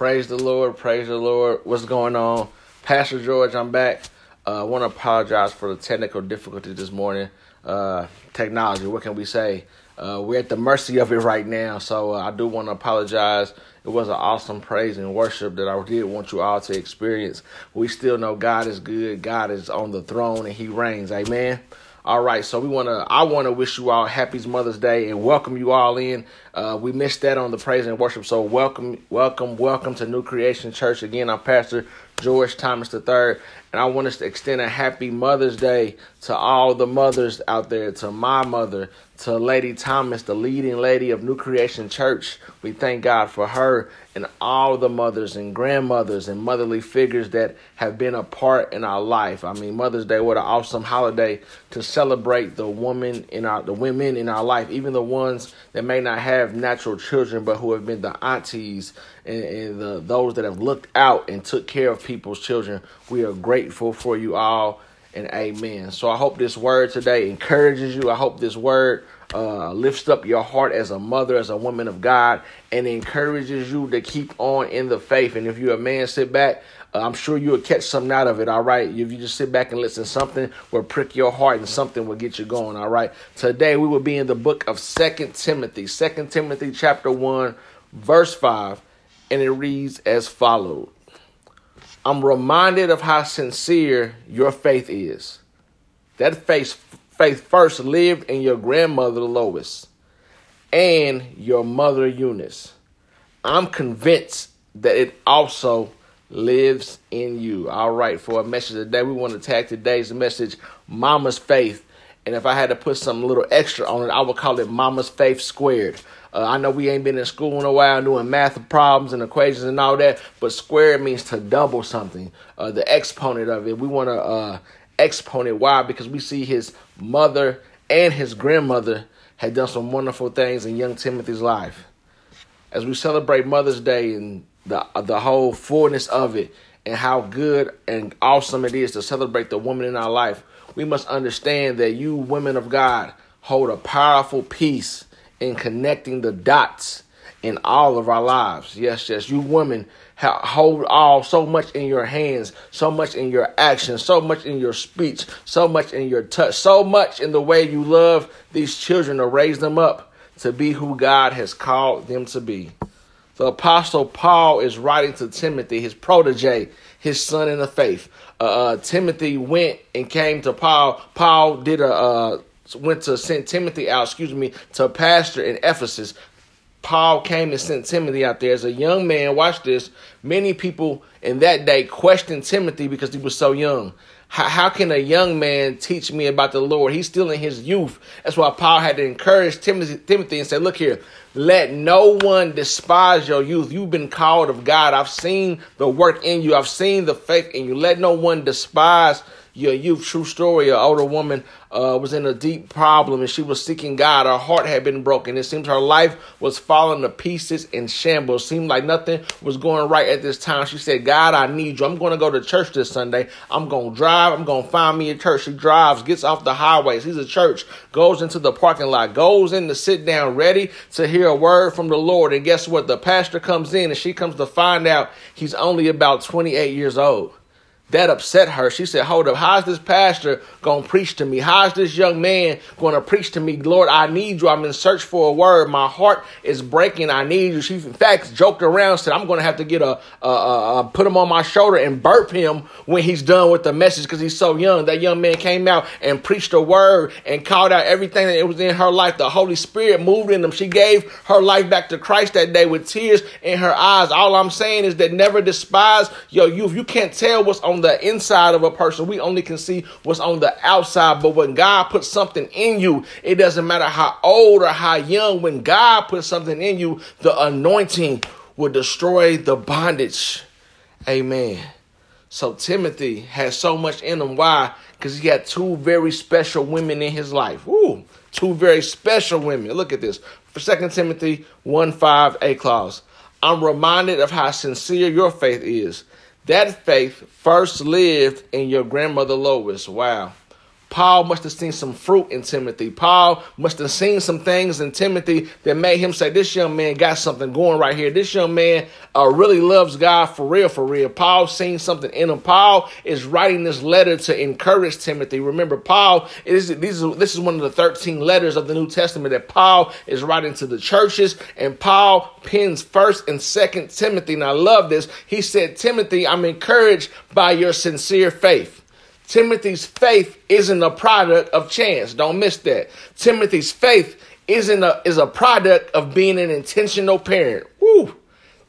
Praise the Lord, praise the Lord. What's going on? Pastor George, I'm back. Uh, I want to apologize for the technical difficulty this morning. Uh, technology, what can we say? Uh, we're at the mercy of it right now, so uh, I do want to apologize. It was an awesome praise and worship that I did want you all to experience. We still know God is good, God is on the throne, and He reigns. Amen. All right, so we want to. I want to wish you all happy Mother's Day and welcome you all in. Uh, we missed that on the praise and worship, so welcome, welcome, welcome to New Creation Church. Again, I'm Pastor George Thomas III, and I want us to extend a happy Mother's Day to all the mothers out there, to my mother, to Lady Thomas, the leading lady of New Creation Church. We thank God for her and all the mothers and grandmothers and motherly figures that have been a part in our life. I mean, Mother's Day, what an awesome holiday to celebrate the woman in our the women in our life, even the ones that may not have natural children, but who have been the aunties and, and the, those that have looked out and took care of people's children. We are grateful for you all and amen. So I hope this word today encourages you. I hope this word uh, lifts up your heart as a mother, as a woman of God, and encourages you to keep on in the faith. And if you're a man, sit back. Uh, I'm sure you'll catch something out of it, all right? If you just sit back and listen, something will prick your heart and something will get you going, all right? Today we will be in the book of Second Timothy, Second Timothy chapter 1, verse 5, and it reads as follows. I'm reminded of how sincere your faith is. That faith, faith first lived in your grandmother Lois and your mother Eunice. I'm convinced that it also lives in you. All right, for a message today, we want to tag today's message, Mama's Faith. And if I had to put some little extra on it, I would call it Mama's Faith Squared. Uh, I know we ain't been in school in a while doing math problems and equations and all that, but squared means to double something. Uh, the exponent of it, we want to uh, exponent. Why? Because we see his mother and his grandmother had done some wonderful things in young Timothy's life. As we celebrate Mother's Day and the the whole fullness of it, and how good and awesome it is to celebrate the woman in our life, we must understand that you, women of God, hold a powerful piece in connecting the dots in all of our lives. Yes, yes, you women hold all so much in your hands, so much in your actions, so much in your speech, so much in your touch, so much in the way you love these children to raise them up to be who God has called them to be. The apostle Paul is writing to Timothy, his protege, his son in the faith. Uh, uh, Timothy went and came to Paul. Paul did a uh, went to send Timothy out, excuse me, to a pastor in Ephesus. Paul came and sent Timothy out there as a young man. Watch this. Many people in that day questioned Timothy because he was so young. How, how can a young man teach me about the Lord? He's still in his youth. That's why Paul had to encourage Timothy, Timothy and say, Look here, let no one despise your youth. You've been called of God. I've seen the work in you, I've seen the faith in you. Let no one despise your youth. True story. An older woman uh, was in a deep problem and she was seeking God. Her heart had been broken. It seems her life was falling to pieces in shambles. Seemed like nothing was going right at this time. She said, God, I need you. I'm going to go to church this Sunday. I'm going to drive. I'm going to find me a church. She drives, gets off the highway, sees a church, goes into the parking lot, goes in to sit down, ready to hear a word from the Lord. And guess what? The pastor comes in and she comes to find out he's only about 28 years old. That upset her. She said, Hold up, how's this pastor going to preach to me? How's this young man going to preach to me? Lord, I need you. I'm in search for a word. My heart is breaking. I need you. She, in fact, joked around, said, I'm going to have to get a, a, a, a, put him on my shoulder and burp him when he's done with the message because he's so young. That young man came out and preached a word and called out everything that was in her life. The Holy Spirit moved in them. She gave her life back to Christ that day with tears in her eyes. All I'm saying is that never despise your youth. You can't tell what's on the inside of a person. We only can see what's on the outside. But when God puts something in you, it doesn't matter how old or how young. When God puts something in you, the anointing will destroy the bondage. Amen. So Timothy has so much in him. Why? Because he had two very special women in his life. Two very special women. Look at this. For 2 Timothy 1 5 A clause. I'm reminded of how sincere your faith is. That faith first lived in your grandmother Lois. Wow. Paul must have seen some fruit in Timothy. Paul must have seen some things in Timothy that made him say, This young man got something going right here. This young man uh, really loves God for real, for real. Paul seen something in him. Paul is writing this letter to encourage Timothy. Remember, Paul, is, this is this is one of the 13 letters of the New Testament that Paul is writing to the churches, and Paul pens 1st and 2nd Timothy. And I love this. He said, Timothy, I'm encouraged by your sincere faith. Timothy's faith isn't a product of chance. Don't miss that. Timothy's faith isn't a is a product of being an intentional parent. Woo.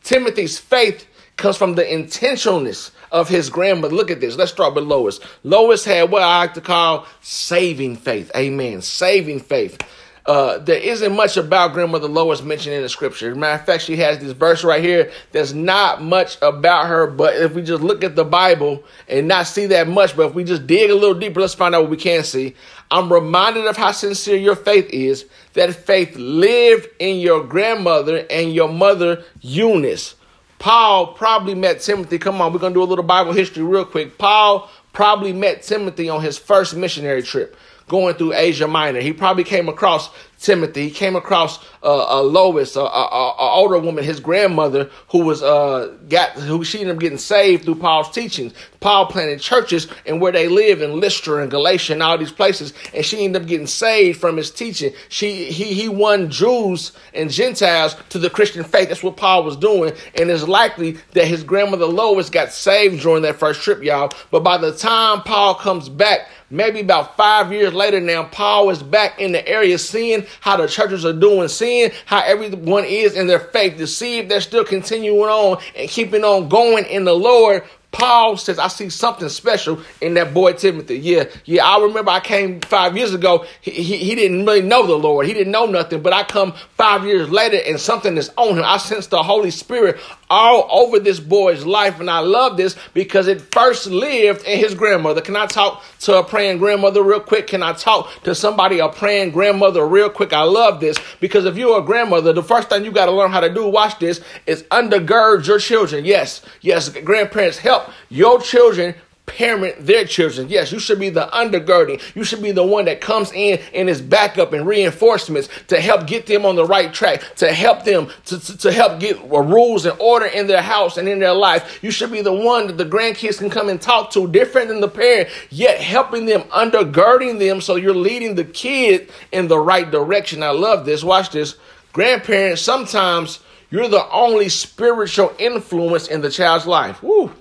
Timothy's faith comes from the intentionalness of his grandmother. Look at this. Let's start with Lois. Lois had what I like to call saving faith. Amen. Saving faith. Uh, there isn't much about grandmother Lois mentioned in the scripture. matter of fact, she has this verse right here. There's not much about her, but if we just look at the Bible and not see that much, but if we just dig a little deeper, let's find out what we can see. I'm reminded of how sincere your faith is. That faith lived in your grandmother and your mother Eunice. Paul probably met Timothy. Come on, we're gonna do a little Bible history real quick. Paul probably met Timothy on his first missionary trip going through Asia Minor. He probably came across Timothy. He came across uh, uh, Lois, a, a, a, older woman, his grandmother, who was uh, got who she ended up getting saved through Paul's teachings. Paul planted churches and where they live in Lystra and Galatia and all these places, and she ended up getting saved from his teaching. She he he won Jews and Gentiles to the Christian faith. That's what Paul was doing, and it's likely that his grandmother Lois got saved during that first trip, y'all. But by the time Paul comes back maybe about five years later now, Paul is back in the area seeing how the churches are doing, seeing how everyone is in their faith, if they're still continuing on and keeping on going in the Lord Paul says, I see something special in that boy Timothy. Yeah, yeah, I remember I came five years ago. He, he, he, didn't really know the Lord. He didn't know nothing, but I come five years later and something is on him. I sense the Holy Spirit all over this boy's life. And I love this because it first lived in his grandmother. Can I talk to a praying grandmother real quick? Can I talk to somebody, a praying grandmother real quick? I love this because if you're a grandmother, the first thing you got to learn how to do, watch this, is undergird your children. Yes, yes, grandparents help help your children parent their children. Yes, you should be the undergirding. You should be the one that comes in and is backup and reinforcements to help get them on the right track, to help them to, to, to help get uh, rules and order in their house and in their life. You should be the one that the grandkids can come and talk to, different than the parent, yet helping them, undergirding them so you're leading the kid in the right direction. I love this. Watch this. Grandparents, sometimes you're the only spiritual influence in the child's life. Woo.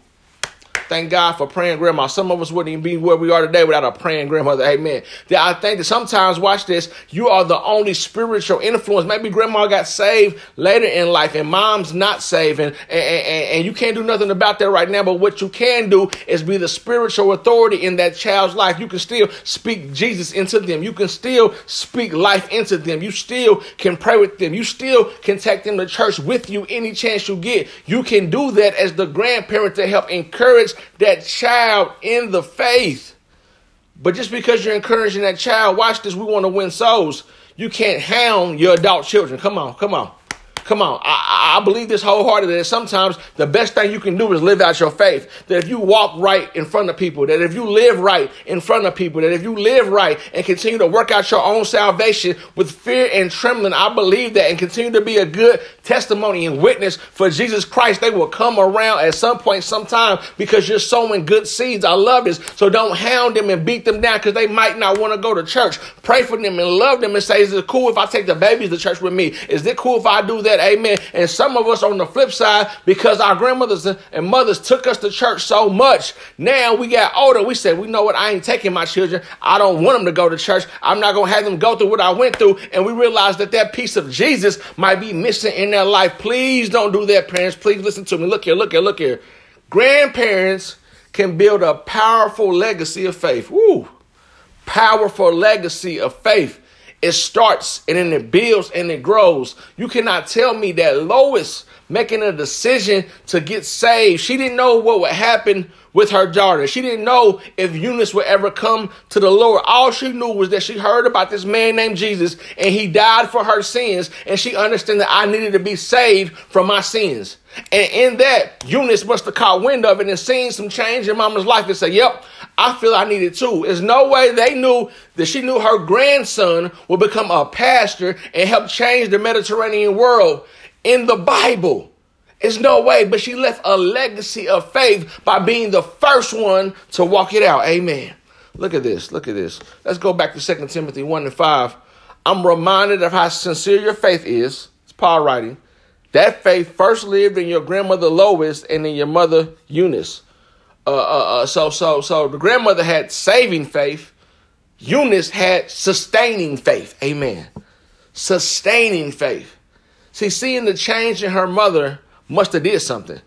Thank God for praying grandma. Some of us wouldn't even be where we are today without a praying grandmother. Amen. That I think that sometimes, watch this, you are the only spiritual influence. Maybe grandma got saved later in life and mom's not saved and, and, and, and you can't do nothing about that right now. But what you can do is be the spiritual authority in that child's life. You can still speak Jesus into them. You can still speak life into them. You still can pray with them. You still can take them to church with you any chance you get. You can do that as the grandparent to help encourage that child in the faith. But just because you're encouraging that child, watch this, we want to win souls. You can't hound your adult children. Come on, come on. Come on, I, I believe this wholeheartedly that sometimes the best thing you can do is live out your faith. That if you walk right in front of people, that if you live right in front of people, that if you live right and continue to work out your own salvation with fear and trembling, I believe that and continue to be a good testimony and witness for Jesus Christ, they will come around at some point, sometime because you're sowing good seeds. I love this. So don't hound them and beat them down because they might not want to go to church. Pray for them and love them and say, Is it cool if I take the babies to church with me? Is it cool if I do that? Amen. And some of us on the flip side, because our grandmothers and mothers took us to church so much, now we got older. We said, we know what? I ain't taking my children. I don't want them to go to church. I'm not going to have them go through what I went through. And we realized that that piece of Jesus might be missing in their life. Please don't do that, parents. Please listen to me. Look here, look here, look here. Grandparents can build a powerful legacy of faith. Woo! Powerful legacy of faith. It starts and then it builds and it grows. You cannot tell me that Lois making a decision to get saved, she didn't know what would happen with her daughter. She didn't know if Eunice would ever come to the Lord. All she knew was that she heard about this man named Jesus and he died for her sins. And she understood that I needed to be saved from my sins. And in that, Eunice must have caught wind of it and seen some change in mama's life and said, Yep, I feel I need it too. There's no way they knew that she knew her grandson would become a pastor and help change the Mediterranean world in the Bible. There's no way, but she left a legacy of faith by being the first one to walk it out. Amen. Look at this. Look at this. Let's go back to 2 Timothy 1 and 5. I'm reminded of how sincere your faith is. It's Paul writing. That faith first lived in your grandmother Lois and in your mother Eunice. Uh, uh, uh, so, so, so the grandmother had saving faith. Eunice had sustaining faith. Amen. Sustaining faith. See, seeing the change in her mother must have did something.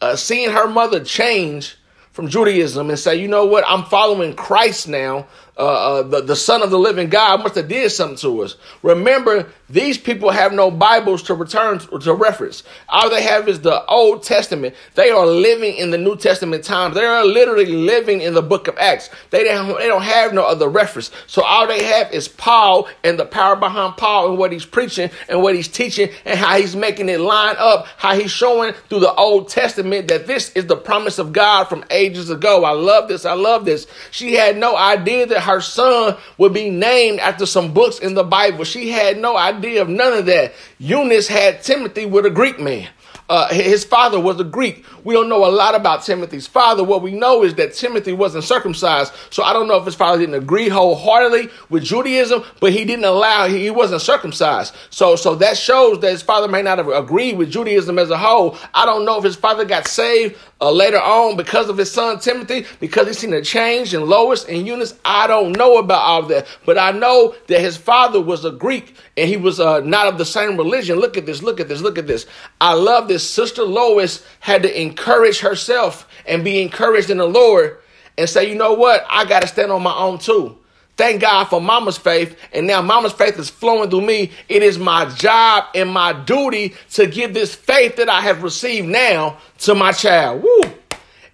Uh, seeing her mother change from Judaism and say, you know what, I'm following Christ now uh, uh, the, the Son of the living God must have did something to us. Remember, these people have no Bibles to return to, reference. All they have is the Old Testament. They are living in the New Testament times. They are literally living in the book of Acts. They don't, they don't have no other reference. So all they have is Paul and the power behind Paul and what he's preaching and what he's teaching and how he's making it line up, how he's showing through the Old Testament that this is the promise of God from ages ago. I love this. I love this. She had no idea that her son would be named after some books in the Bible. She had no idea of none of that. Eunice had Timothy with a Greek man. Uh, his father was a Greek. We don't know a lot about Timothy's father. What we know is that Timothy wasn't circumcised. So I don't know if his father didn't agree wholeheartedly with Judaism, but he didn't allow, he wasn't circumcised. So, so that shows that his father may not have agreed with Judaism as a whole. I don't know if his father got saved uh, later on because of his son Timothy, because he seen a change in Lois and Eunice. I don't know about all that, but I know that his father was a Greek and he was uh, not of the same religion. Look at this, look at this, look at this. I love this. Sister Lois had to encourage herself and be encouraged in the Lord and say, you know what? I got to stand on my own too. Thank God for mama's faith. And now mama's faith is flowing through me. It is my job and my duty to give this faith that I have received now to my child. Woo!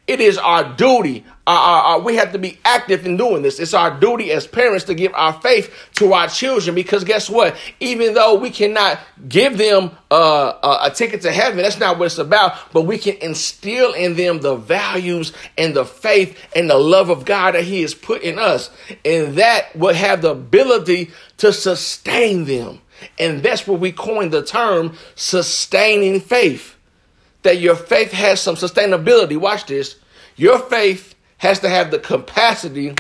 It is our duty. Uh, uh, uh, we have to be active in doing this. It's our duty as parents to give our faith to our children because guess what? Even though we cannot give them uh, a ticket to heaven, that's not what it's about, but we can instill in them the values and the faith and the love of God that He has put in us. And that will have the ability to sustain them. And that's where we coined the term sustaining faith that your faith has some sustainability. Watch this. Your faith has to have the capacity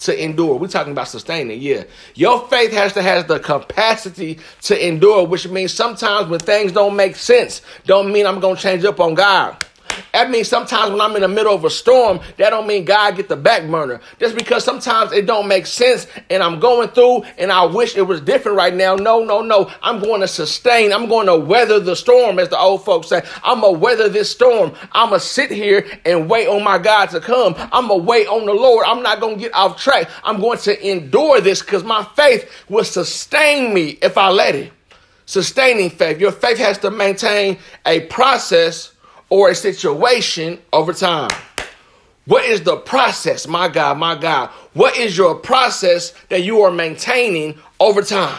to endure. We're talking about sustaining, yeah. Your faith has to have the capacity to endure, which means sometimes when things don't make sense, don't mean I'm gonna change up on God. That means sometimes when I'm in the middle of a storm, that don't mean God get the back burner. Just because sometimes it don't make sense and I'm going through and I wish it was different right now. No, no, no. I'm going to sustain. I'm going to weather the storm, as the old folks say. I'm going to weather this storm. I'm going to sit here and wait on my God to come. I'm going to wait on the Lord. I'm not going to get off track. I'm going to endure this because my faith will sustain me if I let it. Sustaining faith. Your faith has to maintain a process or a situation over time. What is the process, my God, my God? What is your process that you are maintaining over time?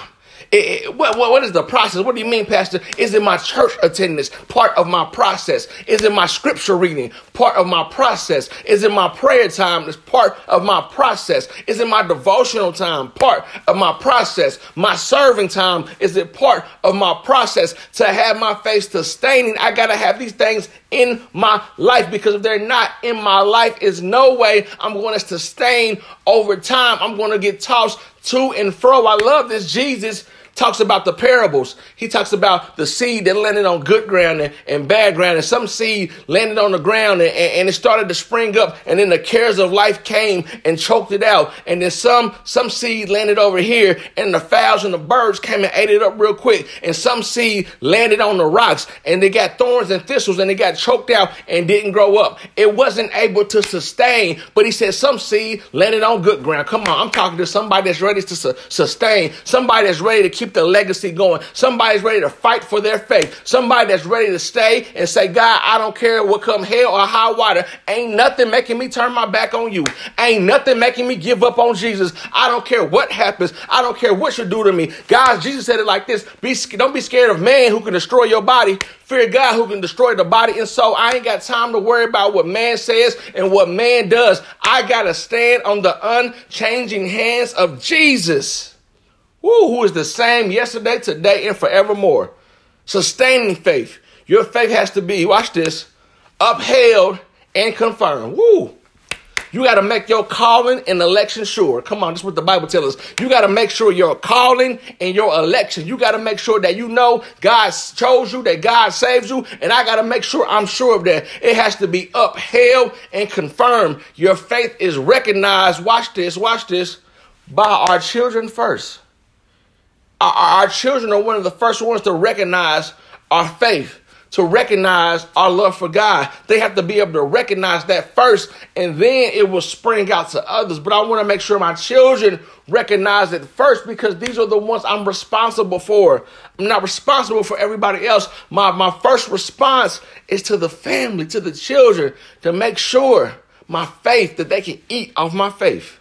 Eh, eh, it, it, what, what is the process? What do you mean, Pastor? Is it my church attendance part of my process? Is it my scripture reading part of my process? Is it my prayer time is part of my process? Is it my devotional time part of my process? My serving time is it part of my process? To have my faith sustaining, I gotta have these things in my life because if they're not in my life, is no way I'm going to sustain over time. I'm going to get tossed to and fro. I love this Jesus talks about the parables. He talks about the seed that landed on good ground and, and bad ground, and some seed landed on the ground and, and, it started to spring up, and then the cares of life came and choked it out. And then some some seed landed over here, and the fowls and the birds came and ate it up real quick. And some seed landed on the rocks, and they got thorns and thistles, and they got choked out and didn't grow up. It wasn't able to sustain, but he said some seed landed on good ground. Come on, I'm talking to somebody that's ready to su- sustain, somebody that's ready to keep keep the legacy going. Somebody's ready to fight for their faith. Somebody that's ready to stay and say, God, I don't care what come hell or high water. Ain't nothing making me turn my back on you. Ain't nothing making me give up on Jesus. I don't care what happens. I don't care what you do to me. Guys, Jesus said it like this. Be, don't be scared of man who can destroy your body. Fear God who can destroy the body and soul. I ain't got time to worry about what man says and what man does. I got to stand on the unchanging hands of Jesus, Woo, who is the same yesterday, today, and forevermore. Sustaining faith. Your faith has to be, watch this, upheld and confirmed. Woo. You got to make your calling and election sure. Come on, this is what the Bible tells us. You got to make sure your calling and your election. You got to make sure that you know God chose you, that God saves you, and I got to make sure I'm sure of that. It has to be upheld and confirmed. Your faith is recognized. Watch this, watch this, by our children first. Our, children are one of the first ones to recognize our faith to recognize our love for God. They have to be able to recognize that first, and then it will spring out to others. But I want to make sure my children recognize it first because these are the ones I'm responsible for. I'm not responsible for everybody else. My, my first response is to the family, to the children, to make sure my faith that they can eat off my faith.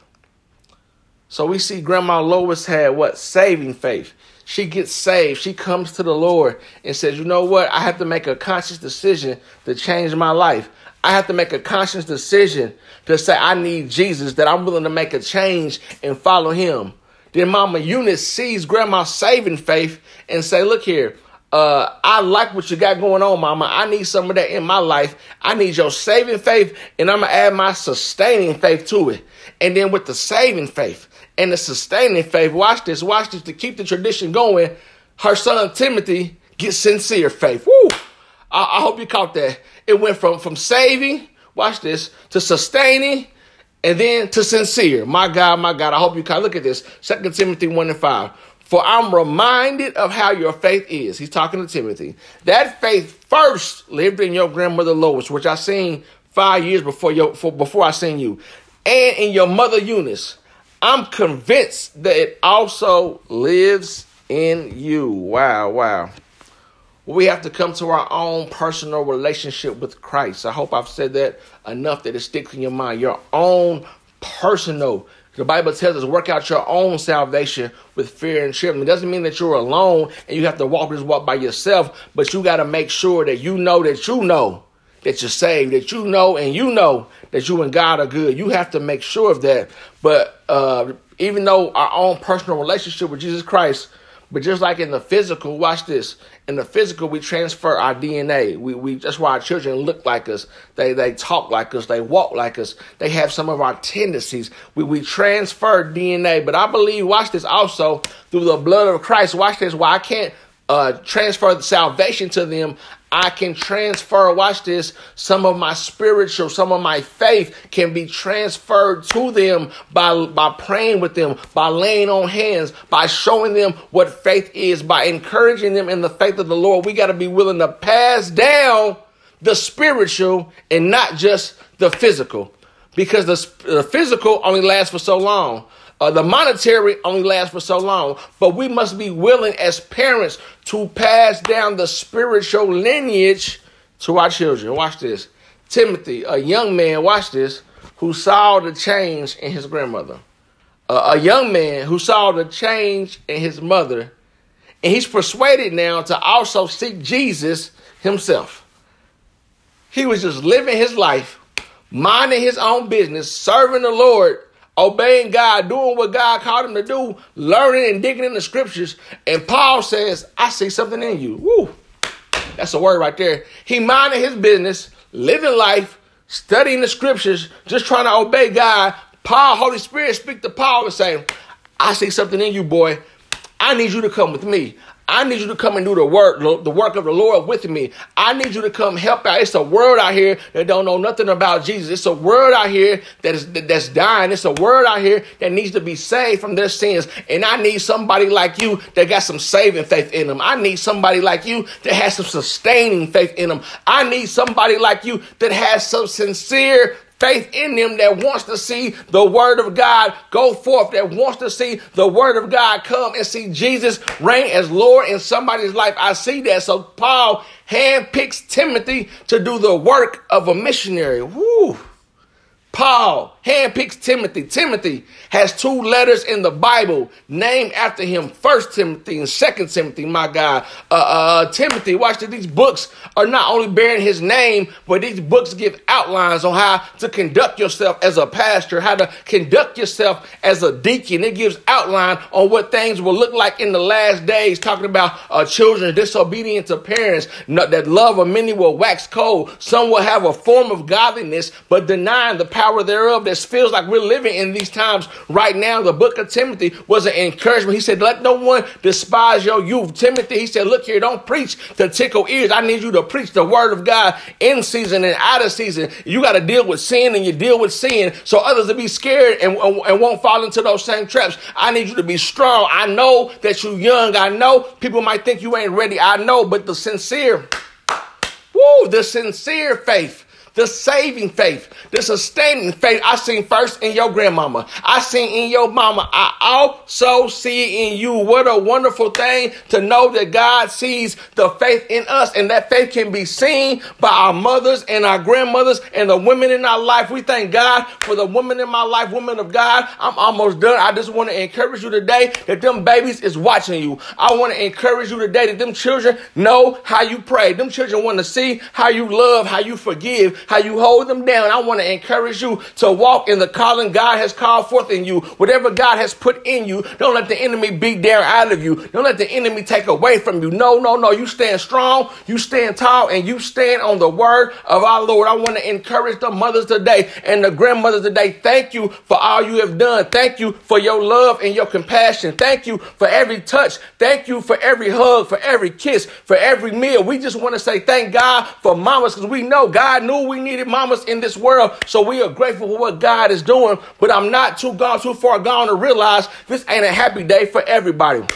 So we see Grandma Lois had what? Saving faith she gets saved. She comes to the Lord and says, You know what? I have to make a conscious decision to change my life. I have to make a conscious decision to say, I need Jesus, that I'm willing to make a change and follow him. Then Mama Eunice sees Grandma's saving faith and say, Look here, uh, I like what you got going on, Mama. I need some of that in my life. I need your saving faith, and I'm gonna add my sustaining faith to it. And then with the saving faith, and the sustaining faith. Watch this, watch this. To keep the tradition going, her son Timothy gets sincere faith. Woo! I, I hope you caught that. It went from from saving, watch this, to sustaining, and then to sincere. My God, my God, I hope you caught. Look at this. Second Timothy 1 and 5. For I'm reminded of how your faith is. He's talking to Timothy. That faith first lived in your grandmother Lois, which I seen five years before your for, before I seen you, and in your mother Eunice I'm convinced that it also lives in you. Wow, wow. We have to come to our own personal relationship with Christ. I hope I've said that enough that it sticks in your mind. Your own personal. The Bible tells us work out your own salvation with fear and trembling. It doesn't mean that you're alone and you have to walk this walk by yourself, but you got to make sure that you know that you know that you're saved, that you know and you know that you and God are good. You have to make sure of that. But uh, even though our own personal relationship with Jesus Christ, but just like in the physical, watch this. In the physical, we transfer our DNA. We, we that's why our children look like us. They they talk like us. They walk like us. They have some of our tendencies. We we transfer DNA. But I believe, watch this also through the blood of Christ. Watch this. Why I can't uh, transfer the salvation to them. I can transfer, watch this, some of my spiritual, some of my faith can be transferred to them by, by praying with them, by laying on hands, by showing them what faith is, by encouraging them in the faith of the Lord. We got to be willing to pass down the spiritual and not just the physical because the, the physical only lasts for so long. Uh, the monetary only lasts for so long, but we must be willing as parents to pass down the spiritual lineage to our children. Watch this. Timothy, a young man, watch this, who saw the change in his grandmother. Uh, a young man who saw the change in his mother, and he's persuaded now to also seek Jesus himself. He was just living his life, minding his own business, serving the Lord obeying God, doing what God called him to do, learning and digging in the scriptures. And Paul says, I see something in you. Woo. That's a word right there. He minded his business, living life, studying the scriptures, just trying to obey God. Paul, Holy Spirit, speak to Paul and say, I see something in you, boy. I need you to come with me. I need you to come and do the work, the work of the Lord with me. I need you to come help out. It's a world out here that don't know nothing about Jesus. It's a world out here that is that's dying. It's a world out here that needs to be saved from their sins. And I need somebody like you that got some saving faith in them. I need somebody like you that has some sustaining faith in them. I need somebody like you that has some sincere faith in them, that wants to see the word of God go forth, that wants to see the word of God come and see Jesus reign as Lord in somebody's life. I see that. So Paul handpicks Timothy to do the work of a missionary. Woo. Paul handpicks Timothy. Timothy has two letters in the Bible named after him. First Timothy and Second Timothy. My God, uh, uh, Timothy. Watch that these books are not only bearing his name, but these books give outlines on how to conduct yourself as a pastor, how to conduct yourself as a deacon. It gives outline on what things will look like in the last days. Talking about uh, children disobedient to parents, that love of many will wax cold. Some will have a form of godliness, but denying the power thereof that feels like we're living in these times right now. The book of Timothy was an encouragement. He said, Let no one despise your youth. Timothy, he said, Look here, don't preach to tickle ears. I need you to preach the word of God in season and out of season. You got to deal with sin and you deal with sin so others will be scared and, and won't fall into those same traps. I need you to be strong. I know that you're young. I know people might think you ain't ready. I know, but the sincere, woo, the sincere faith the saving faith, the sustaining faith I seen first in your grandmama. I seen in your mama. I also see in you. What a wonderful thing to know that God sees the faith in us and that faith can be seen by our mothers and our grandmothers and the women in our life. We thank God for the women in my life, women of God. I'm almost done. I just want to encourage you today that them babies is watching you. I want to encourage you today that them children know how you pray. Them children want to see how you love, how you forgive, how you hold them down. I want to encourage you to walk in the calling God has called forth in you. Whatever God has put in you, don't let the enemy beat down out of you. Don't let the enemy take away from you. No, no, no. You stand strong, you stand tall, and you stand on the word of our Lord. I want to encourage the mothers today and the grandmothers today. Thank you for all you have done. Thank you for your love and your compassion. Thank you for every touch. Thank you for every hug, for every kiss, for every meal. We just want to say thank God for mamas because we know God knew we needed mamas in this world. So we are grateful for what God is doing. But I'm not too gone too far gone to realize this ain't a happy day for everybody.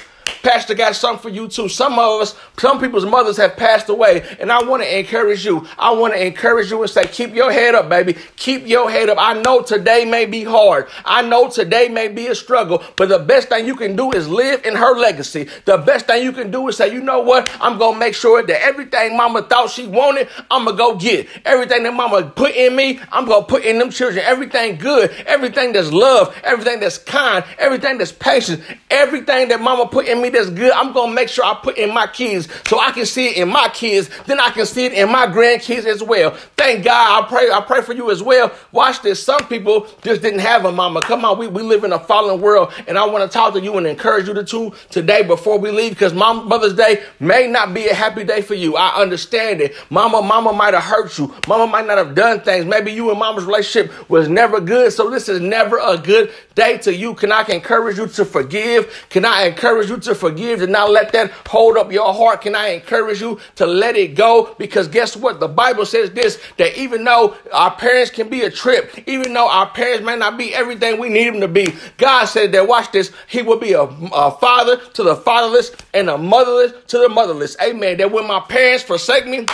Pastor got something for you too. Some of us, some people's mothers have passed away, and I want to encourage you. I want to encourage you and say, keep your head up, baby. Keep your head up. I know today may be hard. I know today may be a struggle, but the best thing you can do is live in her legacy. The best thing you can do is say, you know what? I'm gonna make sure that everything mama thought she wanted, I'm gonna go get. Everything that mama put in me, I'm gonna put in them children. Everything good, everything that's love, everything that's kind, everything that's patience, everything that mama put in me that's good, I'm gonna make sure I put in my kids so I can see it in my kids, then I can see it in my grandkids as well. Thank God. I pray, I pray for you as well. Watch this. Some people just didn't have a mama. Come on, we, we live in a fallen world, and I want to talk to you and encourage you to two today before we leave, because Mother's Day may not be a happy day for you. I understand it. Mama, mama might have hurt you. Mama might not have done things. Maybe you and mama's relationship was never good. So this is never a good day to you. Can I encourage you to forgive? Can I encourage you to forgive? to not let that hold up your heart. Can I encourage you to let it go? Because guess what? The Bible says this that even though our parents can be a trip, even though our parents may not be everything we need them to be, God said that, watch this, He will be a, a father to the fatherless and a motherless to the motherless. Amen. That when my parents forsake me,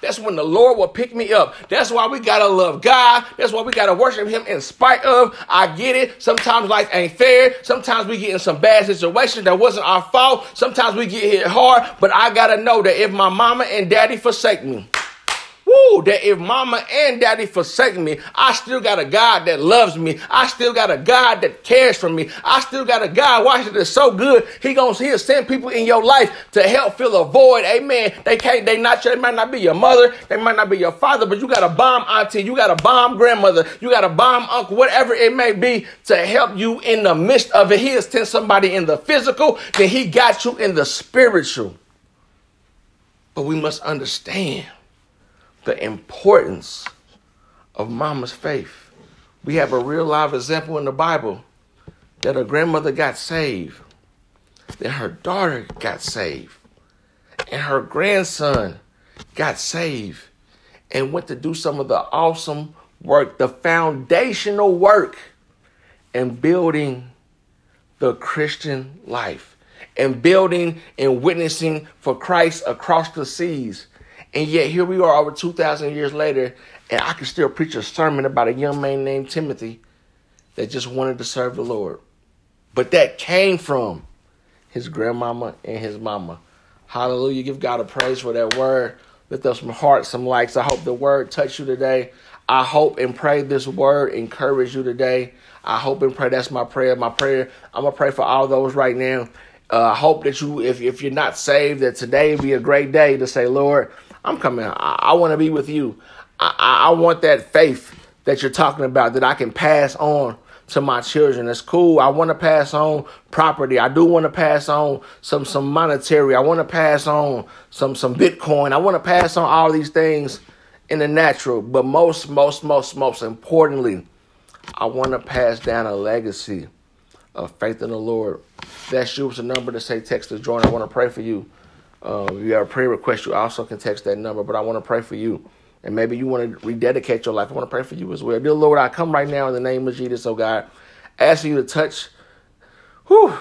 that's when the Lord will pick me up. That's why we gotta love God. That's why we gotta worship Him in spite of. I get it. Sometimes life ain't fair. Sometimes we get in some bad situations that wasn't our fault. Sometimes we get hit hard. But I gotta know that if my mama and daddy forsake me, Woo, that if mama and daddy forsake me, I still got a God that loves me. I still got a God that cares for me. I still got a God, watch it, so good. He gonna he'll send people in your life to help fill a void. Amen. They can't, they not they might not be your mother, they might not be your father, but you got a bomb auntie, you got a bomb grandmother, you got a bomb uncle, whatever it may be, to help you in the midst of it. He has sent somebody in the physical, then he got you in the spiritual. But we must understand the importance of mama's faith. We have a real live example in the Bible that a grandmother got saved, that her daughter got saved, and her grandson got saved and went to do some of the awesome work, the foundational work in building the Christian life and building and witnessing for Christ across the seas and yet here we are over 2,000 years later, And I can still preach a sermon about a young man named Timothy that just wanted to serve the Lord. But that came from his grandmama and his mama. Hallelujah. Give God a praise for that word. Lift up some hearts, some likes. I hope the word touched you today. I hope and pray this word encourage you today. I hope and pray that's my prayer. My prayer, I'm gonna pray for all those right now. Uh, I hope that you, if if you're not saved, that today be a great day to say, Lord, I'm coming. I, I want to be with you. I, I want that faith that you're talking about that I can pass on to my children. It's cool. I want to pass on property. I do want to pass on some some monetary. I want to pass on some some Bitcoin. I want to pass on all these things in the natural. But most most most most importantly, I want to pass down a legacy of faith in the Lord. That's you. It's a number to say text to join. I want to pray for you. Uh, if you have a prayer request, you also can text that number. But I want to pray for you. And maybe you want to rededicate your life. I want to pray for you as well. Dear Lord, I come right now in the name of Jesus, oh God, asking you to touch whew,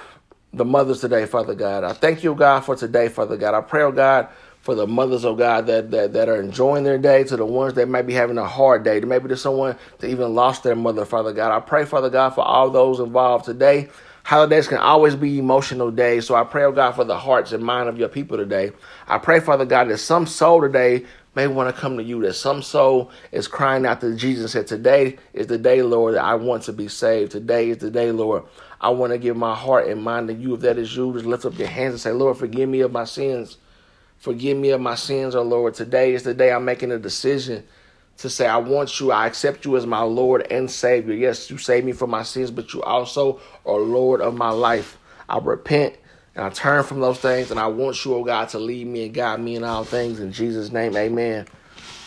the mothers today, Father God. I thank you, God, for today, Father God. I pray, oh God, for the mothers, oh God, that, that, that are enjoying their day, to the ones that might be having a hard day, to maybe to someone that even lost their mother, Father God. I pray, Father God, for all those involved today. Holidays can always be emotional days, so I pray, oh God, for the hearts and mind of your people today. I pray, Father God, that some soul today may want to come to you, that some soul is crying out to Jesus and said, Today is the day, Lord, that I want to be saved. Today is the day, Lord. I want to give my heart and mind to you. If that is you, just lift up your hands and say, Lord, forgive me of my sins. Forgive me of my sins, oh Lord. Today is the day I'm making a decision to say, I want you, I accept you as my Lord and Savior. Yes, you saved me from my sins, but you also are Lord of my life. I repent and I turn from those things, and I want you, oh God, to lead me and guide me in all things. In Jesus' name, amen.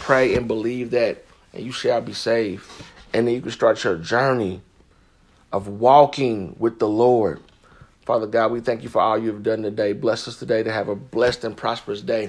Pray and believe that, and you shall be saved. And then you can start your journey of walking with the Lord. Father God, we thank you for all you've done today. Bless us today to have a blessed and prosperous day.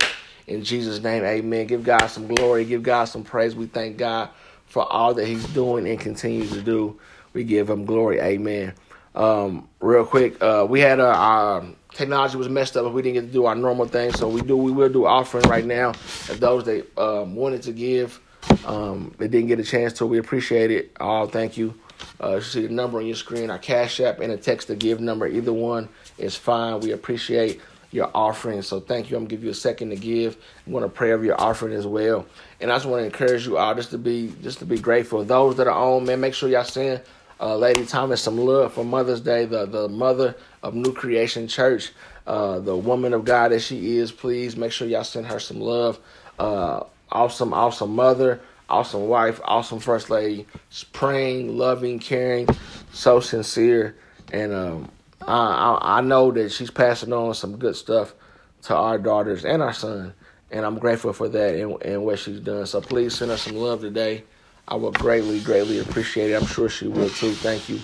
In Jesus' name, amen. Give God some glory. Give God some praise. We thank God for all that He's doing and continues to do. We give Him glory. Amen. Um, real quick, uh, we had a, our technology was messed up, we didn't get to do our normal thing. So we do we will do offering right now. If those that um, wanted to give, um, they didn't get a chance to, we appreciate it. All thank you. Uh, you see the number on your screen, our Cash App and a text to give number. Either one is fine. We appreciate your offering. So thank you. I'm gonna give you a second to give. I'm gonna pray over your offering as well. And I just want to encourage you all just to be just to be grateful. Those that are on, man, make sure y'all send uh, Lady Thomas some love for Mother's Day, the, the mother of New Creation Church, uh, the woman of God that she is. Please make sure y'all send her some love. Uh, awesome, awesome mother, awesome wife, awesome first lady, praying, loving, caring, so sincere. And um, I, I know that she's passing on some good stuff to our daughters and our son. And I'm grateful for that and, and what she's done. So please send her some love today. I would greatly, greatly appreciate it. I'm sure she will too. Thank you.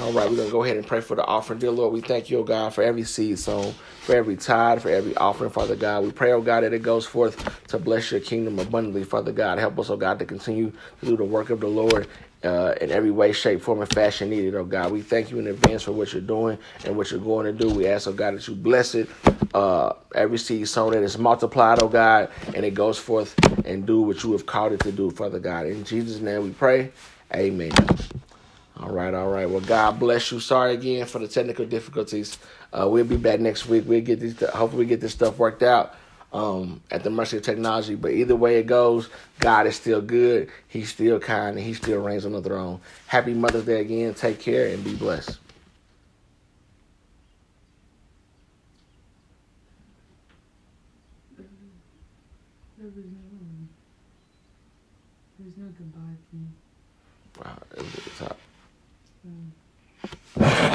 All right, we're going to go ahead and pray for the offering. Dear Lord, we thank you, oh God, for every seed sown, for every tithe, for every offering, Father God. We pray, oh God, that it goes forth to bless your kingdom abundantly, Father God. Help us, oh God, to continue to do the work of the Lord uh, in every way, shape, form, and fashion needed, oh God. We thank you in advance for what you're doing and what you're going to do. We ask, oh God, that you bless it. Uh, every seed sown that is multiplied, oh God, and it goes forth and do what you have called it to do, Father God. In Jesus' name we pray. Amen. All right, all right. Well, God bless you. Sorry again for the technical difficulties. Uh, we'll be back next week. We'll get these. Hopefully, we get this stuff worked out um, at the mercy of technology. But either way it goes, God is still good. He's still kind, and He still reigns on the throne. Happy Mother's Day again. Take care and be blessed. Wow, it was at the top. Mm. Okay.